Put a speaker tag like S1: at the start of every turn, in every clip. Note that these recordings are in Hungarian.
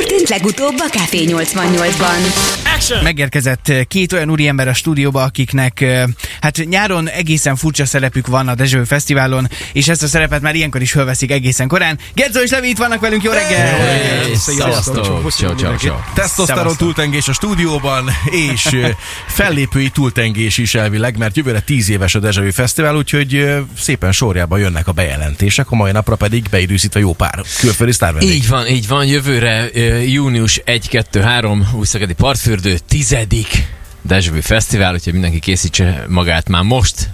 S1: történt legutóbb a Café 88-ban?
S2: Megérkezett két olyan úriember a stúdióba, akiknek hát nyáron egészen furcsa szerepük van a Dezső Fesztiválon, és ezt a szerepet már ilyenkor is fölveszik egészen korán. Gedzo és Levi itt vannak velünk, jó reggel!
S3: Hey, Sziasztok! Ciao, ciao, ciao. Testoszteron
S2: Szevasztok.
S3: túltengés a stúdióban, és fellépői túltengés is elvileg, mert jövőre 10 éves a Dezsevő Fesztivál, úgyhogy szépen sorjában jönnek a bejelentések, a mai napra pedig beidőszítve jó pár külföldi sztárvendég.
S4: Így van, így van. Jövőre június 1-2-3 Újszakadi partfürdő, tizedik Dezsőbű Fesztivál, úgyhogy mindenki készítse magát már most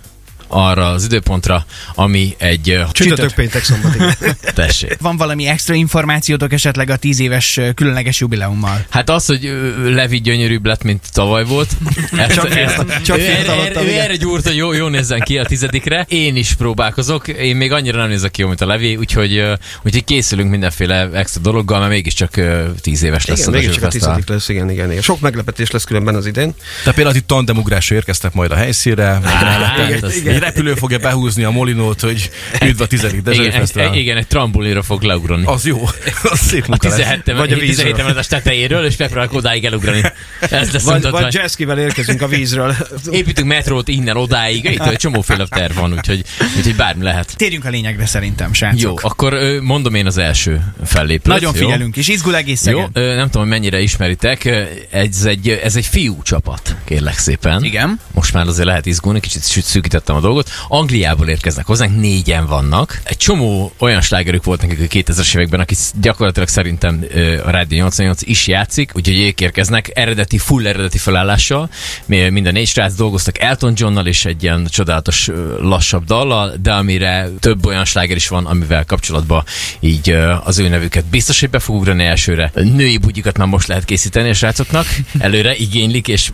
S4: arra az időpontra, ami egy
S5: Csütörtök, péntek, szombat, igen.
S4: tessék.
S2: Van valami extra információtok esetleg a 10 éves különleges jubileummal?
S4: Hát az, hogy Levi gyönyörűbb lett, mint tavaly volt. Ezt,
S5: Csak fiatal- csak
S4: ő erre, erre, ő
S5: igen.
S4: erre gyúrt, hogy jó, jó nézzen ki a tizedikre. Én is próbálkozok. Én még annyira nem nézek ki, mint a Levi, úgyhogy, úgyhogy készülünk mindenféle extra dologgal, mert mégiscsak tíz éves lesz
S5: Igen,
S4: a
S5: mégiscsak a tizedik lesz, igen, igen, igen. Sok meglepetés lesz különben az idén.
S3: De például itt tandemugrásra érkeztek majd a helyszínre,
S4: Hát, az-
S3: egy repülő fogja behúzni a molinót, hogy üdv a tizedik Dezsevő
S4: igen, egy,
S3: Fesztivál.
S4: igen, egy trambulinra fog leugrani.
S3: Az jó, az szép
S4: A
S3: munka lesz.
S4: 17
S5: Vagy a vízről.
S4: 17 emeletes tetejéről, és megpróbálok odáig elugrani. Ez lesz
S5: Vagy, vagy jazzkivel érkezünk a vízről.
S4: Építünk metrót innen odáig, itt egy csomóféle terv van, úgyhogy, úgyhogy bármi lehet.
S2: Térjünk a lényegre szerintem, srácok.
S4: Jó, akkor mondom én az első fellépőt.
S2: Nagyon
S4: jó?
S2: figyelünk, és izgul egész
S4: Jó, nem tudom, hogy mennyire ismeritek, ez egy, ez egy fiú csapat, kérlek szépen.
S2: Igen.
S4: Most már azért lehet izgulni, kicsit szűkítettem a dolgot. Angliából érkeznek hozzánk, négyen vannak. Egy csomó olyan slágerük volt nekik a 2000-es években, aki gyakorlatilag szerintem a Rádió 88 is játszik, úgyhogy ők érkeznek eredeti, full eredeti felállással. Mi- Mind a négy srác dolgoztak Elton Johnnal és egy ilyen csodálatos lassabb dallal, de amire több olyan sláger is van, amivel kapcsolatban így az ő nevüket biztos, hogy be fog ugrani elsőre. Női bugyikat már most lehet készíteni a srácoknak, előre igénylik, és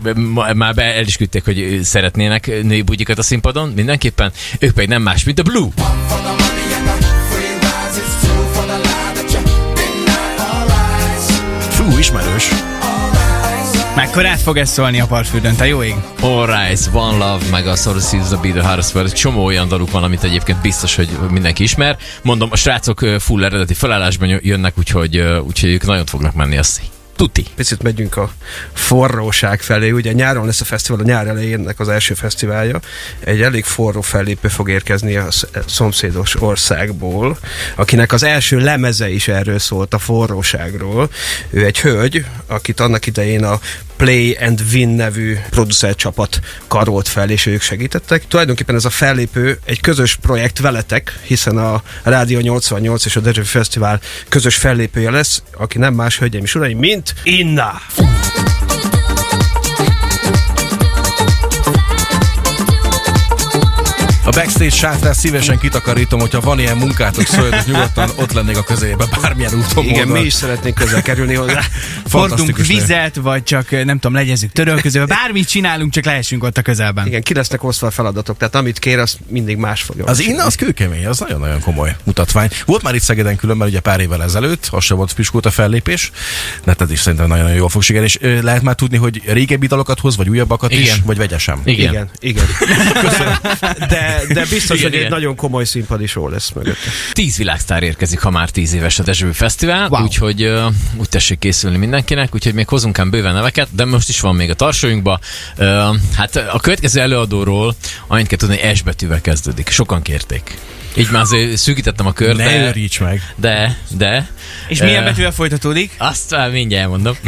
S4: már be el is küldték, hogy szeretnének női bugyikat a színpadon, mindenképpen. Ők pedig nem más, mint a Blue.
S3: Fú, ismerős.
S2: Mekkorát fog ez szólni a partfürdőn, te jó ég?
S4: All Rise, One Love, meg a Seems to Be the Hardest Word. Csomó olyan daluk van, amit egyébként biztos, hogy mindenki ismer. Mondom, a srácok full eredeti felállásban jö- jönnek, úgyhogy, úgyhogy ők nagyon fognak menni, azt tuti.
S5: Picit megyünk a forróság felé. Ugye nyáron lesz a fesztivál, a nyár elejének az első fesztiválja. Egy elég forró fellépő fog érkezni a sz- szomszédos országból, akinek az első lemeze is erről szólt, a forróságról. Ő egy hölgy, akit annak idején a Play and Win nevű producer csapat karolt fel, és ők segítettek. Tulajdonképpen ez a fellépő egy közös projekt veletek, hiszen a Rádió 88 és a Dezső Fesztivál közös fellépője lesz, aki nem más, hölgyeim és uraim, mint Inna.
S3: Backstage sátrát szívesen kitakarítom, hogyha van ilyen munkátok, szóljatok nyugodtan, ott lennék a közébe, bármilyen úton
S5: Igen,
S3: módon.
S5: mi is szeretnénk közel kerülni hozzá.
S2: Fordunk vizet, vagy csak eh, nem tudom, legyezzük törölközőbe, bármit csinálunk, csak lehessünk ott a közelben.
S5: Igen, ki lesznek osztva a feladatok, tehát amit kér, azt mindig más fogja.
S3: Az Inna az kőkemény, az nagyon-nagyon komoly mutatvány. Volt már itt Szegeden különben ugye pár évvel ezelőtt, az sem volt piskóta fellépés, de ez is szerintem nagyon jól fog sikerülni. És lehet már tudni, hogy régebbi dalokat hoz, vagy újabbakat is,
S4: Igen.
S3: vagy vegyesem.
S4: Igen.
S5: Igen, igen. De, de, de biztos,
S4: Igen,
S5: hogy egy
S4: igen.
S5: nagyon komoly színpad is jó lesz mögötte.
S4: Tíz világsztár érkezik, ha már tíz éves a Dezső Fesztivál,
S2: Wow.
S4: úgyhogy uh, úgy tessék készülni mindenkinek, úgyhogy még hozunk ám bőven neveket, de most is van még a tarsóinkba. Uh, hát a következő előadóról annyit kell tudni, hogy S betűvel kezdődik. Sokan kérték. Így már azért szűkítettem a kört,
S3: Ne
S4: de,
S3: őríts meg.
S4: de, de.
S2: És milyen
S4: Ö,
S2: betűvel folytatódik?
S4: Azt már mindjárt mondom.
S2: S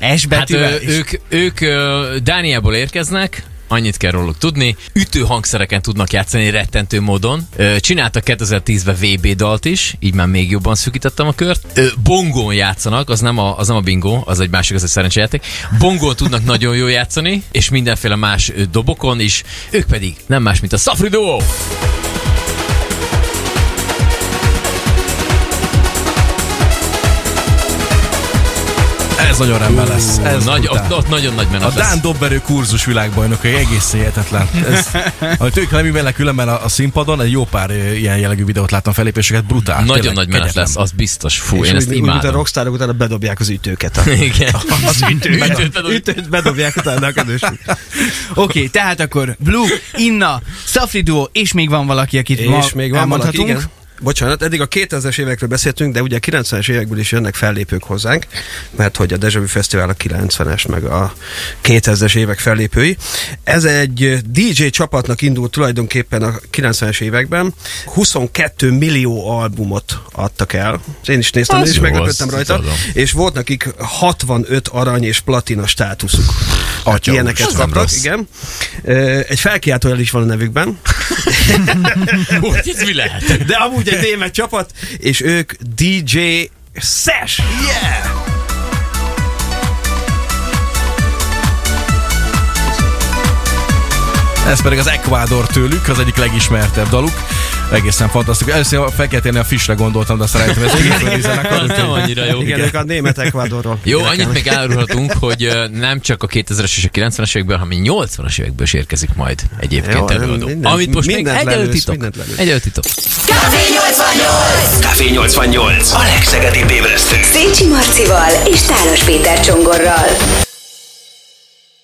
S4: Hát
S2: betűvel?
S4: ö, ők, ők ö, Dániából érkeznek, annyit kell róluk tudni. Ütő hangszereken tudnak játszani rettentő módon. Csináltak 2010-ben VB dalt is, így már még jobban szűkítettem a kört. Bongón játszanak, az nem a, az nem a bingo, az egy másik, az egy szerencsejáték. Bongón tudnak nagyon jól játszani, és mindenféle más dobokon is. Ők pedig nem más, mint a Safri Duo.
S3: Ez nagyon rendben lesz. Ez
S4: Nagy, ott, ott nagyon nagy
S3: A
S4: menet
S3: Dán
S4: lesz.
S3: dobberő kurzus világbajnok, egészen hihetetlen. Ez, ahogy ők nem üvelnek különben a, a színpadon, egy jó pár ilyen jellegű videót láttam felépéseket, brutál.
S4: Nagyon
S3: Tényleg,
S4: nagy menet
S3: kegyetlen.
S4: lesz, az biztos. Fú,
S5: és
S4: én
S5: úgy,
S4: ezt
S5: úgy, mint a
S4: imádom.
S5: rockstárok utána bedobják az ütőket. A,
S4: Igen.
S5: az ütőt,
S4: Ütőt bedobják.
S5: ütőt bedobják utána a.
S2: Oké, okay, tehát akkor Blue, Inna, Safri Duo, és még van valaki, akit ma
S5: És még van valaki, igen. Bocsánat, eddig a 2000-es évekről beszéltünk, de ugye a 90-es évekből is jönnek fellépők hozzánk, mert hogy a Deja Vu Fesztivál a 90-es, meg a 2000-es évek fellépői. Ez egy DJ csapatnak indult tulajdonképpen a 90-es években. 22 millió albumot adtak el. Én is néztem,
S4: Az jó,
S5: meglepődtem rajta.
S4: tudom.
S5: És volt nekik 65 arany és platina státuszuk. Hát
S3: Atya
S5: ilyeneket
S3: úristen,
S5: kaptak,
S3: rossz.
S5: igen. Egy felkiáltójel is van a nevükben.
S4: Hogy ez mi lehet?
S5: De amúgy egy német csapat, és ők DJ Sesh. Yeah!
S3: Ez pedig az Ecuador tőlük, az egyik legismertebb daluk. Egészen fantasztikus. Először fel kell térni a Fisre gondoltam, de aztán rájöttem, hogy ez egész zenekar.
S4: Nem annyira jó.
S5: Igen, ők a német Ecuadorról.
S4: Jó,
S5: énekelnek.
S4: annyit még elárulhatunk, hogy nem csak a 2000-es és a 90-es évekből, hanem a 80-as évekből is érkezik majd egyébként
S5: Jó,
S4: előadó.
S5: minden-
S4: Amit most még
S5: lelősz,
S4: titok. Egyelőtt titok.
S1: Café 88!
S6: Café 88. A legszegedibb ébresztő.
S1: Szécsi Marcival és Tálos Péter Csongorral.